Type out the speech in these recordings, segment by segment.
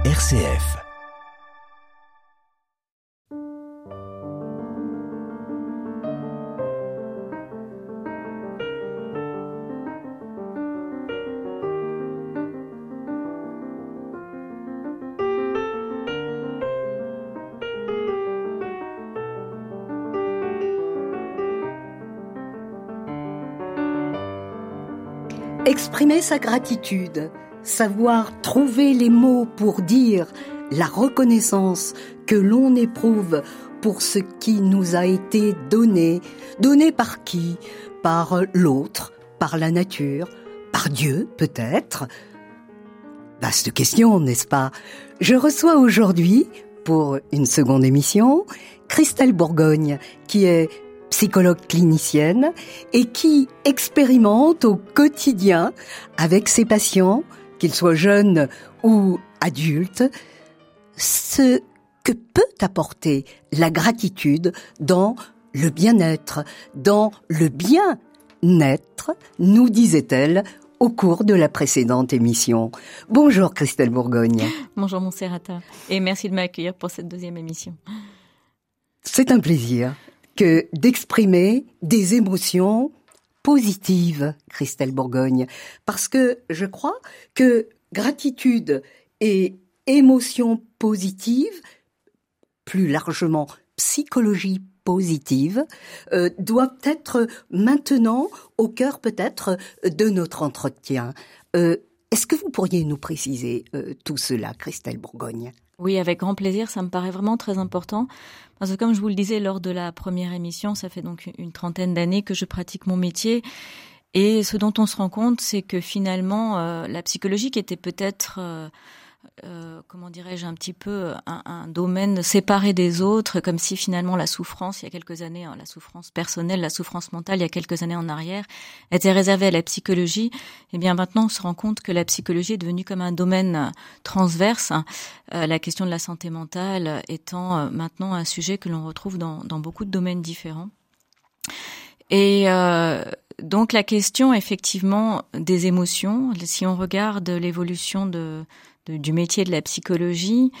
RCF. Exprimer sa gratitude, savoir trouver les mots pour dire la reconnaissance que l'on éprouve pour ce qui nous a été donné, donné par qui? Par l'autre, par la nature, par Dieu peut-être? Vaste question, n'est-ce pas? Je reçois aujourd'hui, pour une seconde émission, Christelle Bourgogne, qui est psychologue clinicienne et qui expérimente au quotidien avec ses patients, qu'ils soient jeunes ou adultes, ce que peut apporter la gratitude dans le bien-être, dans le bien-être, nous disait-elle au cours de la précédente émission. Bonjour Christelle Bourgogne. Bonjour Monserrata et merci de m'accueillir pour cette deuxième émission. C'est un plaisir que d'exprimer des émotions positives, Christelle Bourgogne, parce que je crois que gratitude et émotion positive, plus largement psychologie positive, euh, doivent être maintenant au cœur peut-être de notre entretien. Euh, Est-ce que vous pourriez nous préciser euh, tout cela, Christelle Bourgogne? Oui, avec grand plaisir. Ça me paraît vraiment très important parce que comme je vous le disais lors de la première émission, ça fait donc une trentaine d'années que je pratique mon métier. Et ce dont on se rend compte, c'est que finalement, euh, la psychologie qui était peut-être euh, euh, comment dirais-je, un petit peu un, un, domaine séparé des autres, comme si finalement la souffrance, il y a quelques années, hein, la souffrance personnelle, la souffrance mentale, il y a quelques années en arrière, était réservée à la psychologie. Et eh bien maintenant, on se rend compte que la psychologie est devenue comme un domaine transverse, hein, euh, la question de la santé mentale étant euh, maintenant un sujet que l'on retrouve dans, dans, beaucoup de domaines différents. Et euh, donc la question effectivement des émotions, si on regarde l'évolution de du métier de la psychologie.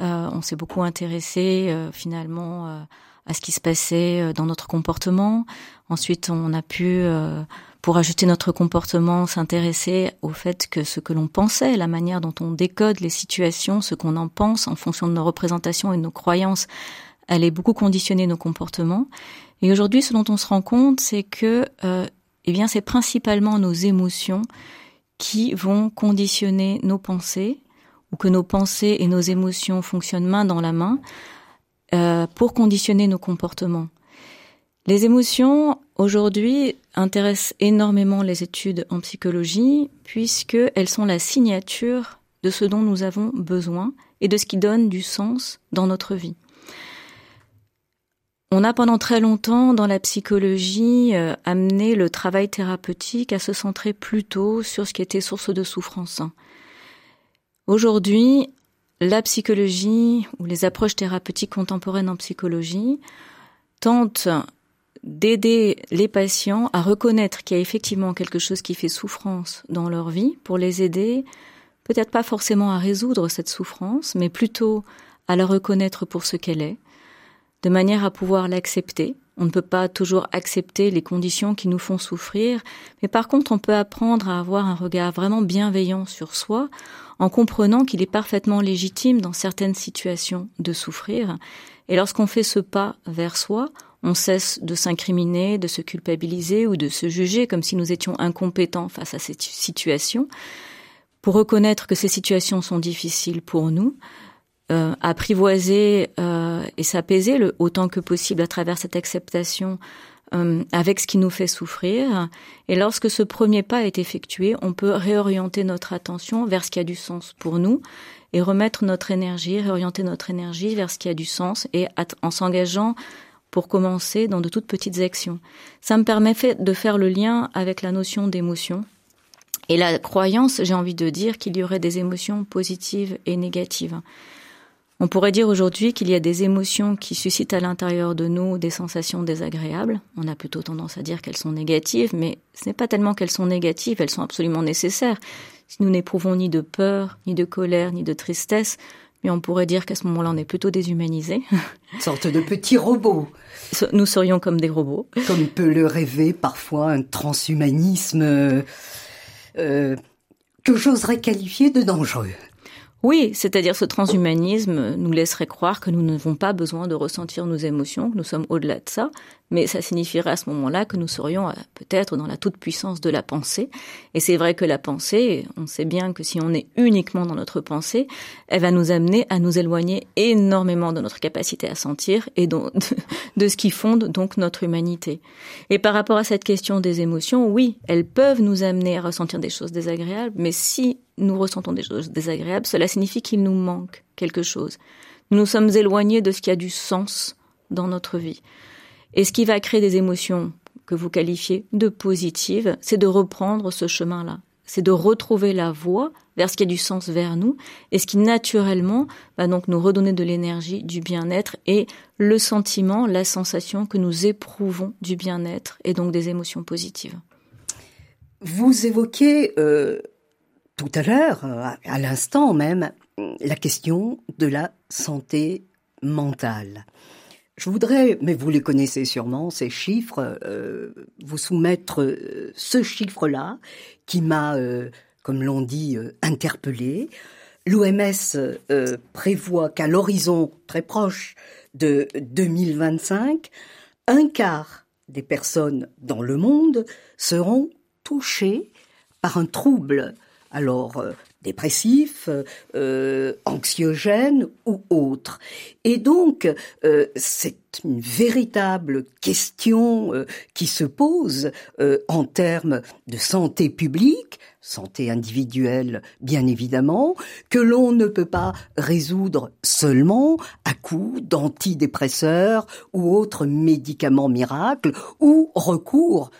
Euh, on s'est beaucoup intéressé euh, finalement euh, à ce qui se passait dans notre comportement. Ensuite, on a pu, pour ajuster notre comportement, s'intéresser au fait que ce que l'on pensait, la manière dont on décode les situations, ce qu'on en pense en fonction de nos représentations et de nos croyances, allait beaucoup conditionner nos comportements. Et aujourd'hui, ce dont on se rend compte, c'est que, eh bien, c'est principalement nos émotions qui vont conditionner nos pensées que nos pensées et nos émotions fonctionnent main dans la main euh, pour conditionner nos comportements. Les émotions, aujourd'hui, intéressent énormément les études en psychologie, puisqu'elles sont la signature de ce dont nous avons besoin et de ce qui donne du sens dans notre vie. On a pendant très longtemps dans la psychologie euh, amené le travail thérapeutique à se centrer plutôt sur ce qui était source de souffrance. Aujourd'hui, la psychologie ou les approches thérapeutiques contemporaines en psychologie tentent d'aider les patients à reconnaître qu'il y a effectivement quelque chose qui fait souffrance dans leur vie pour les aider, peut-être pas forcément à résoudre cette souffrance, mais plutôt à la reconnaître pour ce qu'elle est, de manière à pouvoir l'accepter. On ne peut pas toujours accepter les conditions qui nous font souffrir, mais par contre on peut apprendre à avoir un regard vraiment bienveillant sur soi en comprenant qu'il est parfaitement légitime dans certaines situations de souffrir. Et lorsqu'on fait ce pas vers soi, on cesse de s'incriminer, de se culpabiliser ou de se juger comme si nous étions incompétents face à cette situation. Pour reconnaître que ces situations sont difficiles pour nous, euh, apprivoiser euh, et s'apaiser autant que possible à travers cette acceptation euh, avec ce qui nous fait souffrir. Et lorsque ce premier pas est effectué, on peut réorienter notre attention vers ce qui a du sens pour nous et remettre notre énergie, réorienter notre énergie vers ce qui a du sens et en s'engageant pour commencer dans de toutes petites actions. Ça me permet de faire le lien avec la notion d'émotion. Et la croyance, j'ai envie de dire qu'il y aurait des émotions positives et négatives. On pourrait dire aujourd'hui qu'il y a des émotions qui suscitent à l'intérieur de nous des sensations désagréables. On a plutôt tendance à dire qu'elles sont négatives, mais ce n'est pas tellement qu'elles sont négatives, elles sont absolument nécessaires. si nous n'éprouvons ni de peur, ni de colère, ni de tristesse, mais on pourrait dire qu'à ce moment-là, on est plutôt déshumanisé. Une sorte de petits robots. Nous serions comme des robots. Comme peut le rêver parfois un transhumanisme euh, euh que j'oserais qualifier de dangereux. Oui, c'est-à-dire ce transhumanisme nous laisserait croire que nous n'avons pas besoin de ressentir nos émotions, que nous sommes au-delà de ça, mais ça signifierait à ce moment-là que nous serions euh, peut-être dans la toute-puissance de la pensée. Et c'est vrai que la pensée, on sait bien que si on est uniquement dans notre pensée, elle va nous amener à nous éloigner énormément de notre capacité à sentir et de, de ce qui fonde donc notre humanité. Et par rapport à cette question des émotions, oui, elles peuvent nous amener à ressentir des choses désagréables, mais si nous ressentons des choses désagréables, cela signifie qu'il nous manque quelque chose. Nous nous sommes éloignés de ce qui a du sens dans notre vie. Et ce qui va créer des émotions que vous qualifiez de positives, c'est de reprendre ce chemin-là. C'est de retrouver la voie vers ce qui a du sens vers nous et ce qui naturellement va donc nous redonner de l'énergie, du bien-être et le sentiment, la sensation que nous éprouvons du bien-être et donc des émotions positives. Vous évoquez euh, tout à l'heure, à l'instant même, la question de la santé mentale. Je voudrais, mais vous les connaissez sûrement, ces chiffres, euh, vous soumettre euh, ce chiffre-là qui m'a, comme l'on dit, interpellé. L'OMS prévoit qu'à l'horizon très proche de 2025, un quart des personnes dans le monde seront touchées par un trouble alors euh, dépressif, euh, anxiogène ou autre. Et donc, euh, c'est une véritable question qui se pose en termes de santé publique, santé individuelle bien évidemment, que l'on ne peut pas résoudre seulement à coup d'antidépresseurs ou autres médicaments miracles ou recours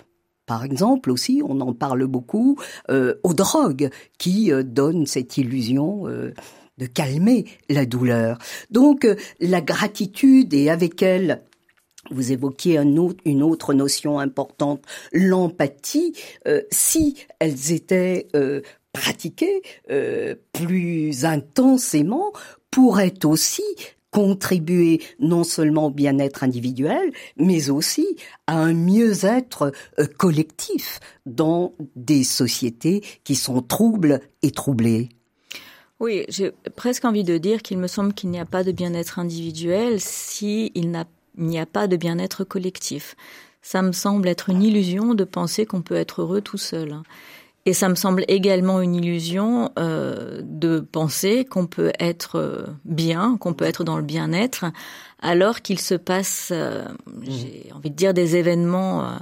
par exemple aussi, on en parle beaucoup, euh, aux drogues qui euh, donnent cette illusion euh, de calmer la douleur. Donc la gratitude et avec elle vous évoquiez une autre notion importante, l'empathie. si elles étaient pratiquées plus intensément, pourraient aussi contribuer non seulement au bien-être individuel, mais aussi à un mieux-être euh, collectif dans des sociétés qui sont troubles et troublées. Oui, j'ai presque envie de dire qu'il me semble qu'il n'y a pas de bien-être individuel s'il n'y a pas de bien-être collectif. Ça me semble être une illusion de penser qu'on peut être heureux tout seul. Et ça me semble également une illusion euh, de penser qu'on peut être euh, bien, qu'on peut être dans le bien-être, alors qu'il se passe, euh, j'ai envie de dire, des événements euh,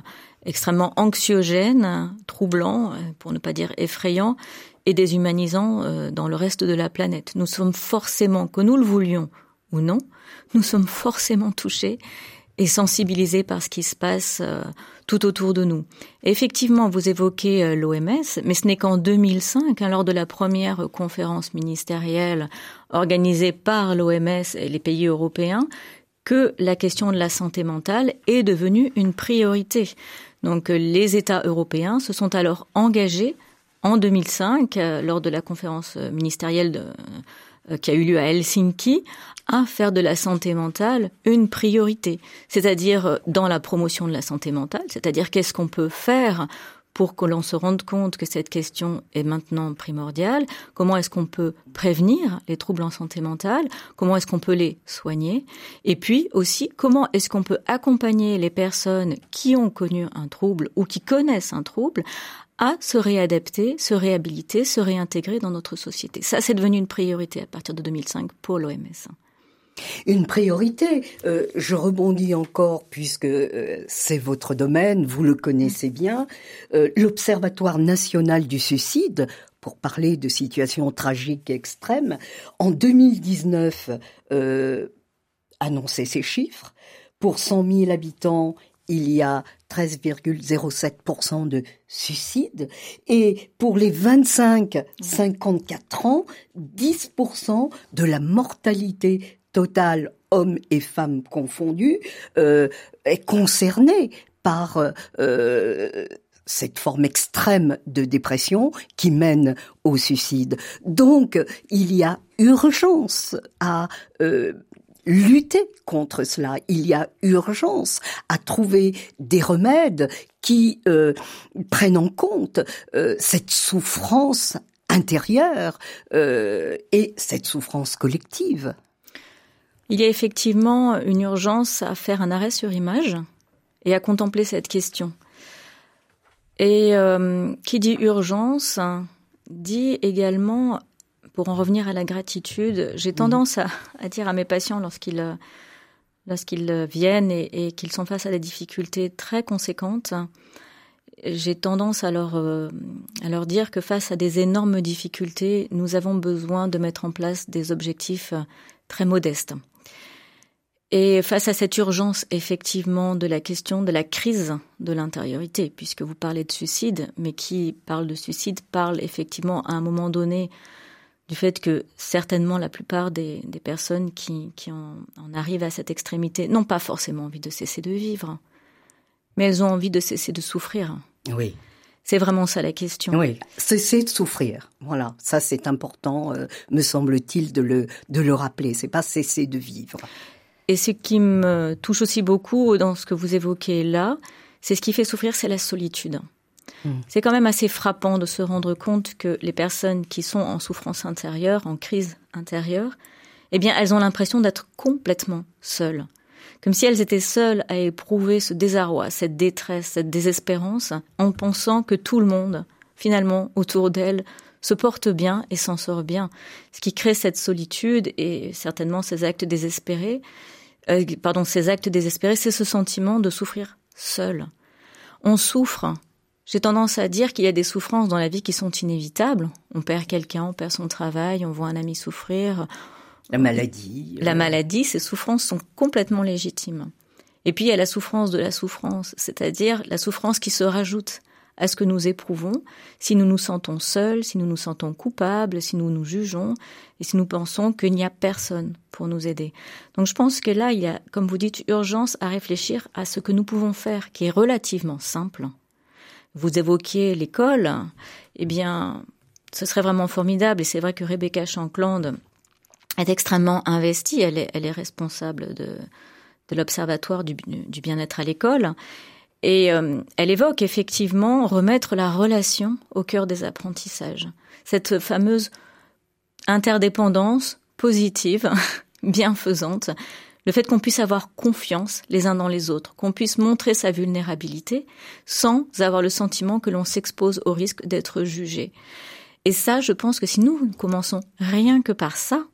extrêmement anxiogènes, troublants, pour ne pas dire effrayants, et déshumanisants dans le reste de la planète. Nous sommes forcément, que nous le voulions ou non, nous sommes forcément touchés et sensibilisés par ce qui se passe euh, tout autour de nous. effectivement, vous évoquez euh, l'OMS, mais ce n'est qu'en 2005, hein, lors de la première conférence ministérielle organisée par l'OMS et les pays européens, que la question de la santé mentale est devenue une priorité. Donc euh, les États européens se sont alors engagés en 2005, lors de la conférence ministérielle de, euh, qui a eu lieu à Helsinki à faire de la santé mentale une priorité, c'est-à-dire euh, dans la promotion de la santé mentale, c'est-à-dire qu'est-ce qu'on peut faire pour que l'on se rende compte que cette question est maintenant primordiale, comment est-ce qu'on peut prévenir les troubles en santé mentale, comment est-ce qu'on peut les soigner, et puis aussi comment est-ce qu'on peut accompagner les personnes qui ont connu un trouble ou qui connaissent un trouble à se réadapter, se réhabiliter, se réintégrer dans notre société. Ça, c'est devenu une priorité à partir de 2005 pour l'OMS. Une priorité, euh, je rebondis encore puisque euh, c'est votre domaine, vous le connaissez bien, euh, l'Observatoire national du suicide, pour parler de situations tragiques et extrêmes, en 2019 annonçait ces chiffres. Pour 100 000 habitants, il y a 13,07% de suicides et pour les 25-54 ans, 10% de la mortalité totale hommes et femmes confondus euh, est concernée par euh, cette forme extrême de dépression qui mène au suicide. Donc, il y a urgence à euh, lutter contre cela. Il y a urgence à trouver des remèdes qui euh, prennent en compte euh, cette souffrance intérieure et cette souffrance collective. Il y a effectivement une urgence à faire un arrêt sur image et à contempler cette question. Et euh, qui dit urgence dit également, pour en revenir à la gratitude, j'ai tendance à, dire à mes patients lorsqu'ils lorsqu'ils viennent et, qu'ils sont face à des difficultés très conséquentes, j'ai tendance à leur, euh, à leur dire que face à des énormes difficultés, nous avons besoin de mettre en place des objectifs très modestes. Et face à cette urgence, effectivement, de la question de la crise de l'intériorité, puisque vous parlez de suicide, mais qui parle de suicide parle effectivement à un moment donné du fait que certainement la plupart des, des personnes qui, qui en, en, arrivent à cette extrémité n'ont pas forcément envie de cesser de vivre, mais elles ont envie de cesser de souffrir. Oui. C'est vraiment ça la question. Oui, cesser de souffrir. Voilà, ça c'est important, euh, me semble-t-il, de le de le rappeler. C'est pas cesser de vivre. Et ce qui me touche aussi beaucoup dans ce que vous évoquez là, c'est ce qui fait souffrir, c'est la solitude. Hmm. C'est quand même assez frappant de se rendre compte que les personnes qui sont en souffrance intérieure, en crise intérieure, eh bien, elles ont l'impression d'être complètement seules. Comme si elles étaient seules à éprouver ce désarroi, cette détresse, cette désespérance, en pensant que tout le monde, finalement, autour d'elles, se porte bien et s'en sort bien. Ce qui crée cette solitude et certainement ces actes désespérés, euh, pardon, ces actes désespérés, c'est ce sentiment de souffrir seul. On souffre. J'ai tendance à dire qu'il y a des souffrances dans la vie qui sont inévitables. On perd quelqu'un, on perd son travail, on voit un ami souffrir. La maladie. La euh. maladie, ces souffrances sont complètement légitimes. Et puis il y a la souffrance de la souffrance, c'est-à-dire la souffrance qui se rajoute à ce que nous éprouvons, si nous nous sentons seuls, si nous nous sentons coupables, si nous nous jugeons, et si nous pensons qu'il n'y a personne pour nous aider. Donc je pense que là, il y a, comme vous dites, urgence à réfléchir à ce que nous pouvons faire, qui est relativement simple. Vous évoquiez l'école, eh bien, ce serait vraiment formidable, et c'est vrai que Rebecca Shankland est extrêmement investie, elle est, responsable de, l'Observatoire du, du bien-être à l'école, et euh, elle évoque effectivement remettre la relation au cœur des apprentissages. Cette fameuse interdépendance positive, bienfaisante, le fait qu'on puisse avoir confiance les uns dans les autres, qu'on puisse montrer sa vulnérabilité sans avoir le sentiment que l'on s'expose au risque d'être jugé. Et ça, je pense que si nous commençons rien que par ça,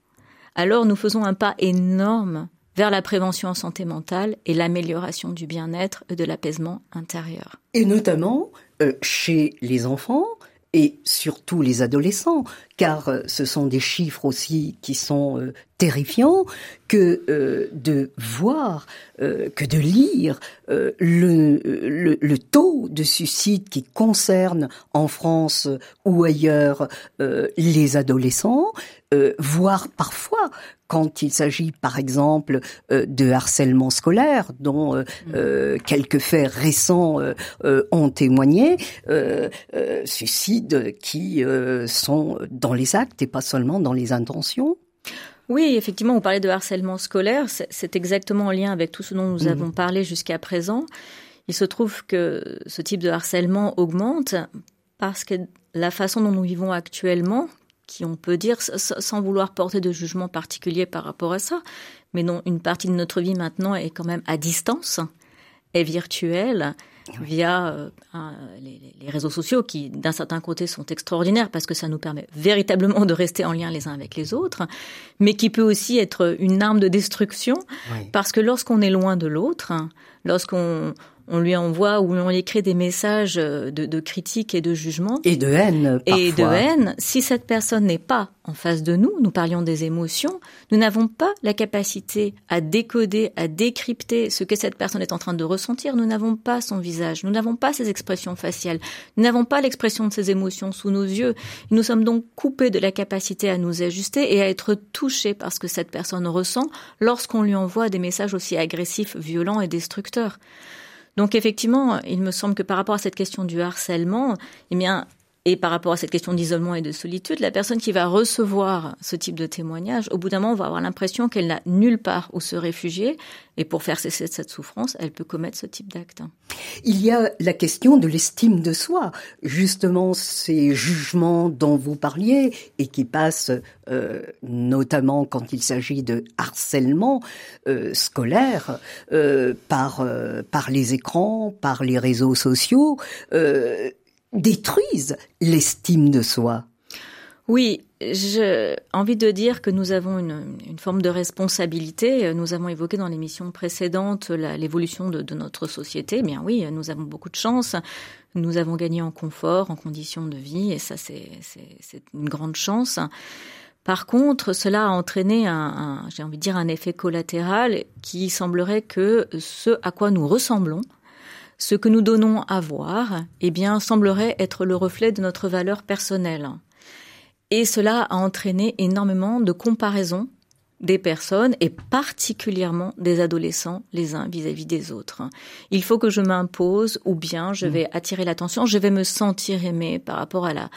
alors nous faisons un pas énorme vers la prévention en santé mentale et l'amélioration du bien-être et de l'apaisement intérieur. Et notamment euh, chez les enfants et surtout les adolescents, car euh, ce sont des chiffres aussi qui sont euh, terrifiants, que de voir, que de lire le, le, le, taux de suicide qui concerne en France ou ailleurs les adolescents, voire parfois quand il s'agit par exemple euh, de harcèlement scolaire, dont euh, mm. euh, quelques faits récents ont témoigné, suicides qui sont dans les actes et pas seulement dans les intentions. Oui, effectivement, vous parlez de harcèlement scolaire, c'est exactement en lien avec tout ce dont nous mm. avons parlé jusqu'à présent. Il se trouve que ce type de harcèlement augmente parce que la façon dont nous vivons actuellement, qui on peut dire, sans vouloir porter de jugement particulier par rapport à ça, mais non, une partie de notre vie maintenant est quand même à distance, est virtuelle, via euh, les, les, réseaux sociaux qui, d'un certain côté, sont extraordinaires parce que ça nous permet véritablement de rester en lien les uns avec les autres, mais qui peut aussi être une arme de destruction parce que lorsqu'on est loin de l'autre, lorsqu'on on lui envoie ou on lui écrit des messages de, de critique et de jugement. Et de haine. Parfois. Et de haine. Si cette personne n'est pas en face de nous, nous parlions des émotions, nous n'avons pas la capacité à décoder, à décrypter ce que cette personne est en train de ressentir. Nous n'avons pas son visage, nous n'avons pas ses expressions faciales, nous n'avons pas l'expression de ses émotions sous nos yeux. Nous sommes donc coupés de la capacité à nous ajuster et à être touchés par ce que cette personne ressent lorsqu'on lui envoie des messages aussi agressifs, violents et destructeurs. Donc effectivement, il me semble que par rapport à cette question du harcèlement, eh bien, et par rapport à cette question d'isolement et de solitude, la personne qui va recevoir ce type de témoignage, au bout d'un moment, va avoir l'impression qu'elle n'a nulle part où se réfugier. Et pour faire cesser cette souffrance, elle peut commettre ce type d'acte. Il y a la question de l'estime de soi. Justement, ces jugements dont vous parliez et qui passent euh, notamment quand il s'agit de harcèlement euh, scolaire euh, par, par les écrans, par les réseaux sociaux détruisent l'estime de soi. Oui, j'ai envie de dire que nous avons une, forme de responsabilité. Nous avons évoqué dans l'émission précédente l'évolution de, notre société. Eh bien oui, nous avons beaucoup de chance. Nous avons gagné en confort, en conditions de vie, et ça c'est une grande chance. Par contre, cela a entraîné un j'ai envie de dire, un effet collatéral qui semblerait que ce à quoi nous ressemblons, ce que nous donnons à voir, eh bien, semblerait être le reflet de notre valeur personnelle. Et cela a entraîné énormément de comparaisons des personnes et particulièrement des adolescents les uns vis-à-vis des autres. Il faut que je m'impose ou bien je vais attirer l'attention, je vais me sentir aimé par rapport à la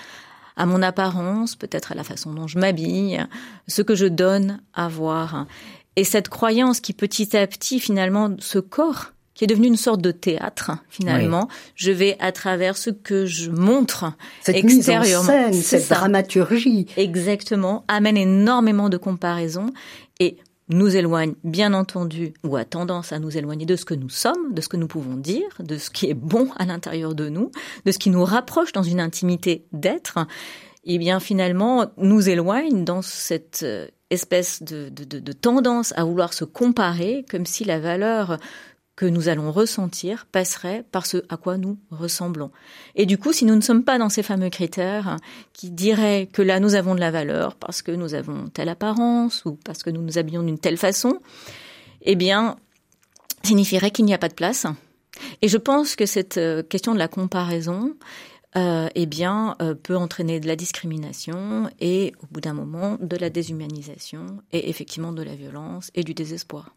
à mon apparence, peut-être à la façon dont je m'habille, ce que je donne à voir. Et cette croyance qui petit à petit finalement ce corps qui est devenu une sorte de théâtre finalement. Je vais à travers ce que je montre cette extérieurement, mise en scène, cette dramaturgie, exactement, amène énormément de comparaisons et nous éloigne, bien entendu, ou a tendance à nous éloigner de ce que nous sommes, de ce que nous pouvons dire, de ce qui est bon à l'intérieur de nous, de ce qui nous rapproche dans une intimité d'être, et bien finalement nous éloigne dans cette euh, espèce de, de, de, tendance à vouloir se comparer, comme si la valeur que nous allons ressentir passerait par ce à quoi nous ressemblons. Et du coup, si nous ne sommes pas dans ces fameux critères qui diraient que là nous avons de la valeur parce que nous avons telle apparence ou parce que nous nous habillons d'une telle façon, eh bien, signifierait qu'il n'y a pas de place. Et je pense que cette euh, question de la comparaison, euh, eh bien, euh, peut entraîner de la discrimination et, au bout d'un moment, de la déshumanisation et effectivement de la violence et du désespoir.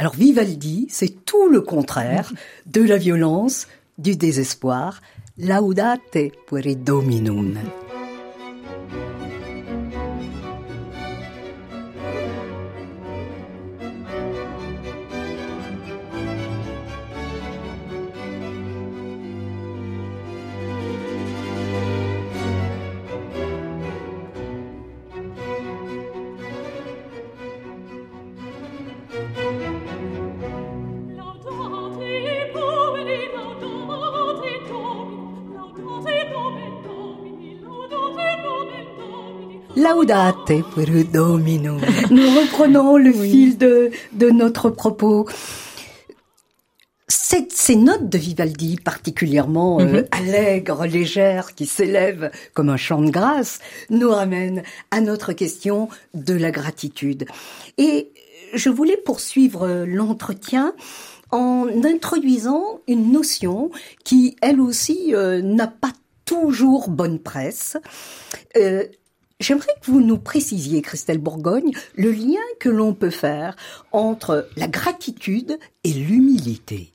Alors Vivaldi, c'est tout le contraire de la violence, du désespoir. Laudate pueri dominum. Laudate per Domino. Nous reprenons le fil de, de notre propos. Ces, notes de Vivaldi particulièrement euh, allègres, légères, qui s'élèvent comme un chant de grâce, nous ramènent à notre question de la gratitude. Et je voulais poursuivre l'entretien en introduisant une notion qui, elle aussi, euh, n'a pas toujours bonne presse. Euh, J'aimerais que vous nous précisiez, Christelle Bourgogne, le lien que l'on peut faire entre la gratitude et l'humilité.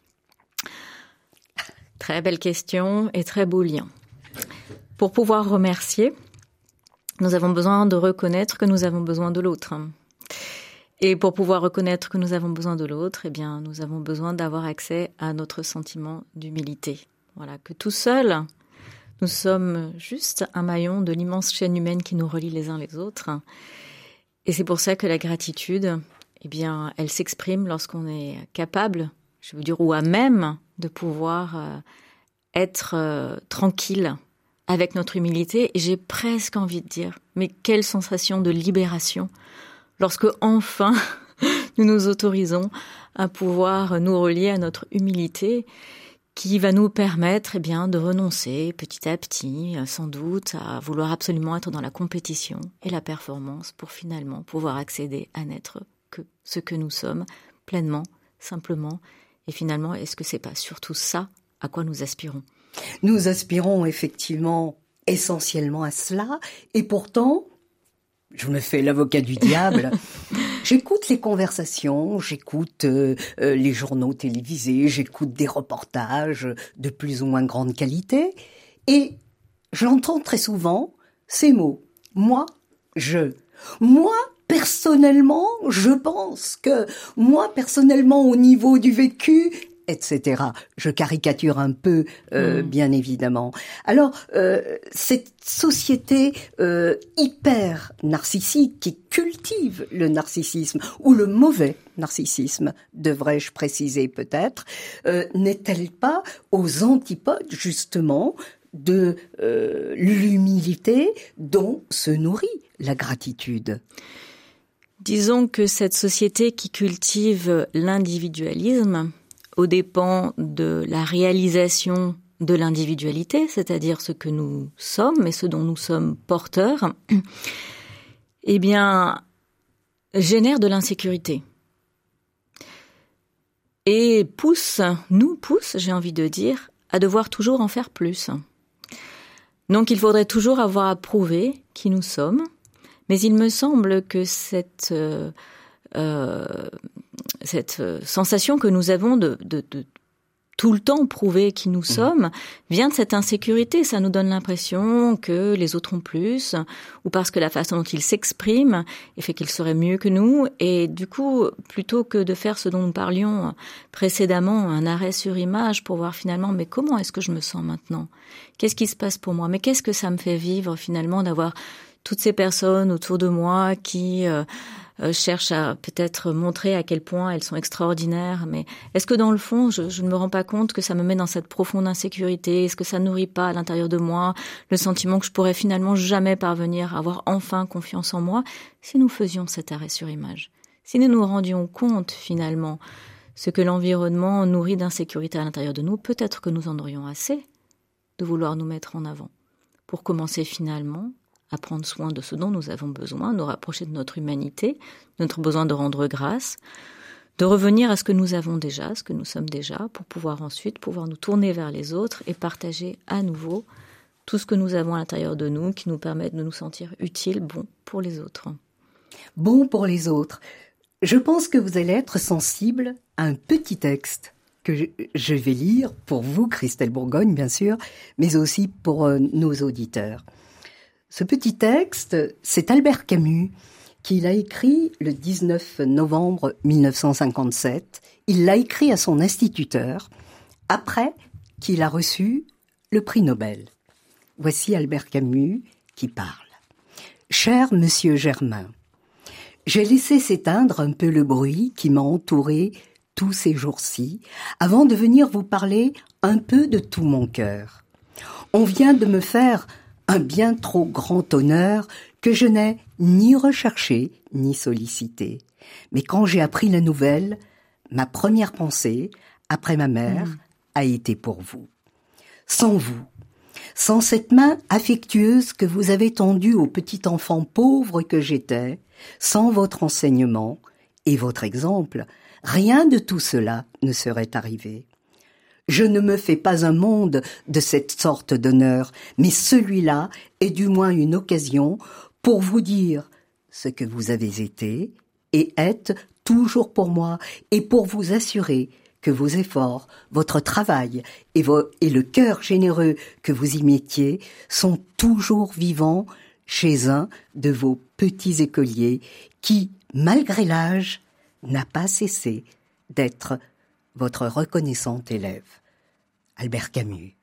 Très belle question et très beau lien. Pour pouvoir remercier, nous avons besoin de reconnaître que nous avons besoin de l'autre. Et pour pouvoir reconnaître que nous avons besoin de l'autre, eh bien, nous avons besoin d'avoir accès à notre sentiment d'humilité. Voilà, que tout seul, nous sommes juste un maillon de l'immense chaîne humaine qui nous relie les uns les autres. Et c'est pour ça que la gratitude, eh bien, elle s'exprime lorsqu'on est capable, je veux dire, ou à même de pouvoir euh, être euh, tranquille avec notre humilité. Et j'ai presque envie de dire, mais quelle sensation de libération lorsque enfin nous nous autorisons à pouvoir nous relier à notre humilité qui va nous permettre eh bien de renoncer petit à petit, sans doute, à vouloir absolument être dans la compétition et la performance pour finalement pouvoir accéder à n'être que ce que nous sommes pleinement, simplement. Et finalement, est-ce que c'est pas surtout ça à quoi nous aspirons? Nous aspirons effectivement essentiellement à cela, et pourtant, je me fais l'avocat du diable. J'écoute les conversations, j'écoute euh, euh, les journaux télévisés, j'écoute des reportages de plus ou moins grande qualité, et j'entends très souvent ces mots. Moi, je. Moi, personnellement, je pense que moi, personnellement, au niveau du vécu, etc. Je caricature un peu, euh, mm. bien évidemment. Alors, euh, cette société euh, hyper narcissique qui cultive le narcissisme, ou le mauvais narcissisme, devrais-je préciser peut-être, n'est-elle pas aux antipodes, justement, de l'humilité dont se nourrit la gratitude? Disons que cette société qui cultive l'individualisme, aux dépens de la réalisation de l'individualité, c'est-à-dire ce que nous sommes et ce dont nous sommes porteurs, eh bien, génère de l'insécurité. Et pousse, nous pousse, j'ai envie de dire, à devoir toujours en faire plus. Donc il faudrait toujours avoir à prouver qui nous sommes, mais il me semble que cette euh, cette euh, sensation que nous avons de, de, de tout le temps prouver qui nous mmh. sommes vient de cette insécurité. Ça nous donne l'impression que les autres ont plus, ou parce que la façon dont ils s'expriment fait qu'ils seraient mieux que nous. Et du coup, plutôt que de faire ce dont nous parlions précédemment, un arrêt sur image pour voir finalement, mais comment est-ce que je me sens maintenant? Qu'est-ce qui se passe pour moi? Mais qu'est-ce que ça me fait vivre finalement d'avoir toutes ces personnes autour de moi qui euh, euh, cherchent à peut-être montrer à quel point elles sont extraordinaires, mais est-ce que dans le fond, je, je, ne me rends pas compte que ça me met dans cette profonde insécurité? Est-ce que ça nourrit pas à l'intérieur de moi le sentiment que je pourrais finalement jamais parvenir à avoir enfin confiance en moi si nous faisions cet arrêt sur image? Si nous nous rendions compte finalement ce que l'environnement nourrit d'insécurité à l'intérieur de nous, peut-être que nous en aurions assez de vouloir nous mettre en avant. Pour commencer finalement à prendre soin de ce dont nous avons besoin, nous rapprocher de notre humanité, notre besoin de rendre grâce, de revenir à ce que nous avons déjà, ce que nous sommes déjà, pour pouvoir ensuite pouvoir nous tourner vers les autres et partager à nouveau tout ce que nous avons à l'intérieur de nous qui nous permet de nous sentir utiles, bons pour les autres. Bon pour les autres. Je pense que vous allez être sensible à un petit texte que je vais lire pour vous, Christelle Bourgogne, bien sûr, mais aussi pour euh, nos auditeurs. Ce petit texte, c'est Albert Camus qui l'a écrit le 19 novembre 1957. Il l'a écrit à son instituteur après qu'il a reçu le prix Nobel. Voici Albert Camus qui parle. Cher monsieur Germain, j'ai laissé s'éteindre un peu le bruit qui m'a entouré tous ces jours-ci avant de venir vous parler un peu de tout mon cœur. On vient de me faire un bien trop grand honneur que je n'ai ni recherché ni sollicité. Mais quand j'ai appris la nouvelle, ma première pensée, après ma mère, mm. a été pour vous. Sans vous, sans cette main affectueuse que vous avez tendue au petit enfant pauvre que j'étais, sans votre enseignement et votre exemple, rien de tout cela ne serait arrivé. Je ne me fais pas un monde de cette sorte d'honneur, mais celui-là est du moins une occasion pour vous dire ce que vous avez été et êtes toujours pour moi et pour vous assurer que vos efforts, votre travail et, le cœur généreux que vous y mettiez sont toujours vivants chez un de vos petits écoliers qui, malgré l'âge, n'a pas cessé d'être votre reconnaissante élève. Albert Camus.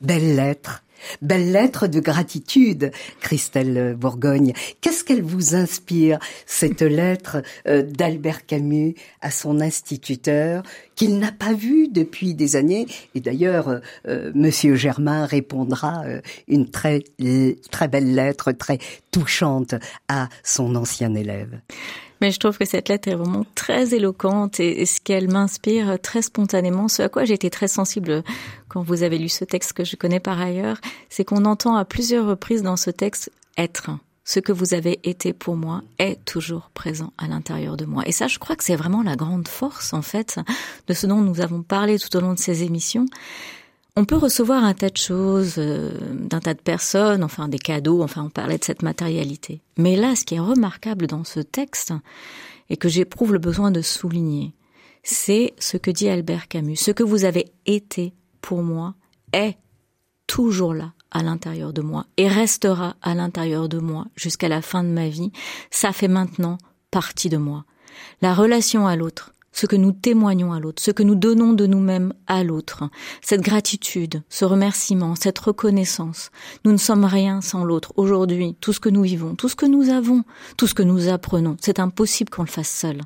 Belle lettre, belle lettre de gratitude, Christelle Bourgogne. Qu'est-ce qu'elle vous inspire, cette lettre euh, d'Albert Camus à son instituteur, qu'il n'a pas vu depuis des années? Et d'ailleurs, euh, Monsieur Germain répondra euh, une très, très belle lettre, très touchante à son ancien élève. Mais je trouve que cette lettre est vraiment très éloquente et, ce qu'elle m'inspire très spontanément, ce à quoi été très sensible quand vous avez lu ce texte que je connais par ailleurs, c'est qu'on entend à plusieurs reprises dans ce texte être. Ce que vous avez été pour moi est toujours présent à l'intérieur de moi. Et ça, je crois que c'est vraiment la grande force, en fait, de ce dont nous avons parlé tout au long de ces émissions. On peut recevoir un tas de choses euh, d'un tas de personnes, enfin des cadeaux, enfin on parlait de cette matérialité. Mais là, ce qui est remarquable dans ce texte, et que j'éprouve le besoin de souligner, c'est ce que dit Albert Camus. Ce que vous avez été pour moi est toujours là à l'intérieur de moi et restera à l'intérieur de moi jusqu'à la fin de ma vie. Ça fait maintenant partie de moi. La relation à l'autre, ce que nous témoignons à l'autre, ce que nous donnons de nous-mêmes à l'autre, cette gratitude, ce remerciement, cette reconnaissance. Nous ne sommes rien sans l'autre. Aujourd'hui, tout ce que nous vivons, tout ce que nous avons, tout ce que nous apprenons, c'est impossible qu'on le fasse seul.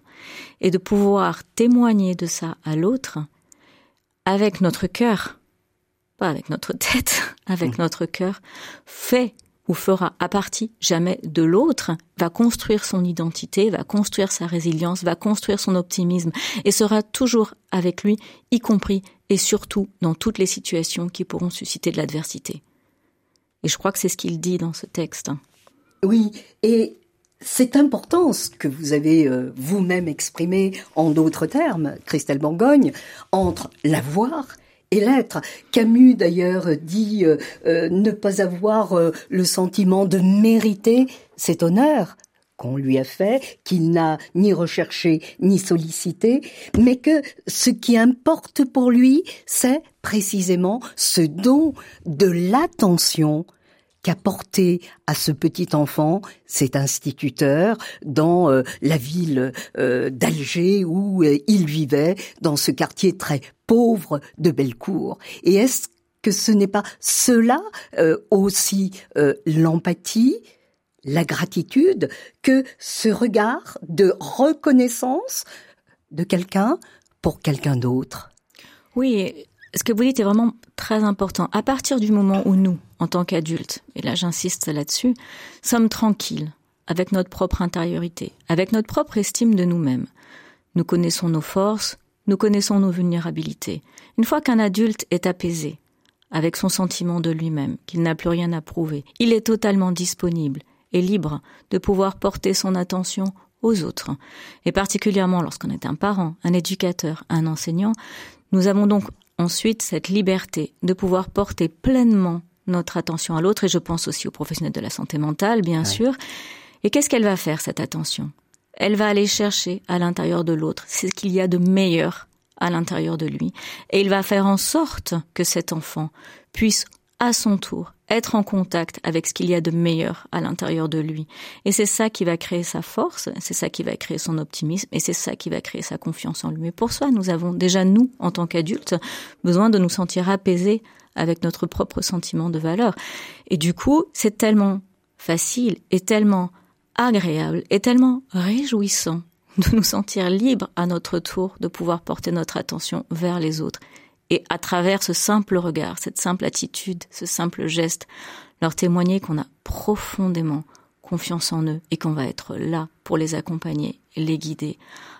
Et de pouvoir témoigner de ça à l'autre, avec notre cœur, pas avec notre tête, avec mmh. notre cœur, fait ou fera à partie jamais de l'autre, va construire son identité, va construire sa résilience, va construire son optimisme et sera toujours avec lui, y compris et surtout dans toutes les situations qui pourront susciter de l'adversité. Et je crois que c'est ce qu'il dit dans ce texte. Oui, et c'est important ce que vous avez euh, vous-même exprimé en d'autres termes, Christelle Bourgogne, entre l'avoir et l'être. Camus d'ailleurs dit euh, euh, ne pas avoir euh, le sentiment de mériter cet honneur qu'on lui a fait, qu'il n'a ni recherché ni sollicité, mais que ce qui importe pour lui, c'est précisément ce don de l'attention qu'apporter à ce petit enfant cet instituteur dans la ville d'Alger où il vivait, dans ce quartier très pauvre de Bellecour. Et est-ce que ce n'est pas cela euh, aussi euh, l'empathie, la gratitude, que ce regard de reconnaissance de quelqu'un pour quelqu'un d'autre? Oui, ce que vous dites est vraiment très important. À partir du moment où nous, en tant qu'adultes, et là j'insiste là-dessus, sommes tranquilles avec notre propre intériorité, avec notre propre estime de nous-mêmes, nous connaissons nos forces, nous connaissons nos vulnérabilités. Une fois qu'un adulte est apaisé, avec son sentiment de lui-même, qu'il n'a plus rien à prouver, il est totalement disponible et libre de pouvoir porter son attention aux autres. Et particulièrement lorsqu'on est un parent, un éducateur, un enseignant, nous avons donc ensuite cette liberté de pouvoir porter pleinement notre attention à l'autre, et je pense aussi aux professionnels de la santé mentale, bien sûr. Et qu'est-ce qu'elle va faire, cette attention? Elle va aller chercher à l'intérieur de l'autre ce qu'il y a de meilleur à l'intérieur de lui. Et il va faire en sorte que cet enfant puisse à son tour être en contact avec ce qu'il y a de meilleur à l'intérieur de lui. Et c'est ça qui va créer sa force, c'est ça qui va créer son optimisme, et c'est ça qui va créer sa confiance en lui. Mais pour ça, nous avons déjà, nous, en tant qu'adultes, besoin de nous sentir apaisés avec notre propre sentiment de valeur. Et du coup, c'est tellement facile et tellement agréable et tellement réjouissant de nous sentir libres à notre tour de pouvoir porter notre attention vers les autres et à travers ce simple regard, cette simple attitude, ce simple geste, leur témoigner qu'on a profondément confiance en eux et qu'on va être là pour les accompagner, les guider,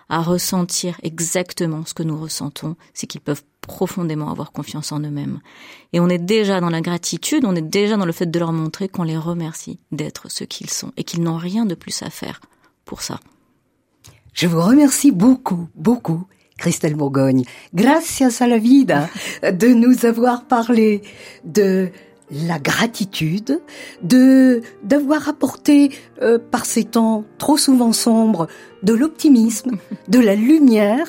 à ressentir exactement ce que nous ressentons, c'est qu'ils peuvent profondément avoir confiance en eux-mêmes. Et on est déjà dans la gratitude, on est déjà dans le fait de leur montrer qu'on les remercie d'être ce qu'ils sont et qu'ils n'ont rien de plus à faire pour ça. Je vous remercie beaucoup, beaucoup, Christelle Bourgogne. Gracias a la vida de nous avoir parlé de la gratitude, de d'avoir apporté euh, par ces temps trop souvent sombres de l'optimisme, de la lumière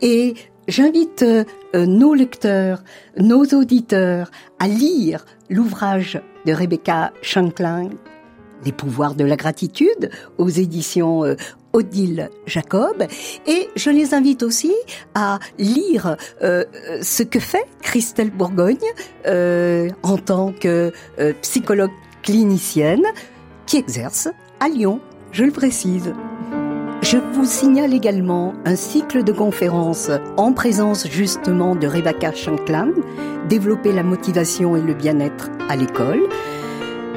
et J'invite euh, nos lecteurs, nos auditeurs à lire l'ouvrage de Rebecca Shanklin, Les pouvoirs de la gratitude, aux éditions euh, Odile Jacob. Et je les invite aussi à lire euh, ce que fait Christelle Bourgogne en tant que psychologue clinicienne qui exerce à Lyon, je le précise. Je vous signale également un cycle de conférences en présence justement de Rebecca Shankland, Développer la motivation et le bien-être à l'école.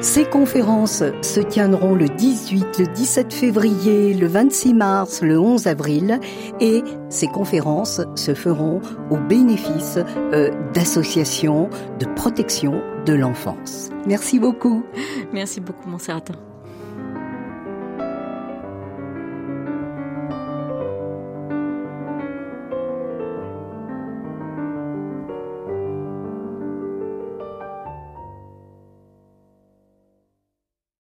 Ces conférences se tiendront le 18, le 17 février, le 26 mars, le 11 avril et ces conférences se feront au bénéfice euh, d'associations de protection de l'enfance. Merci beaucoup. Merci beaucoup, Montserrat.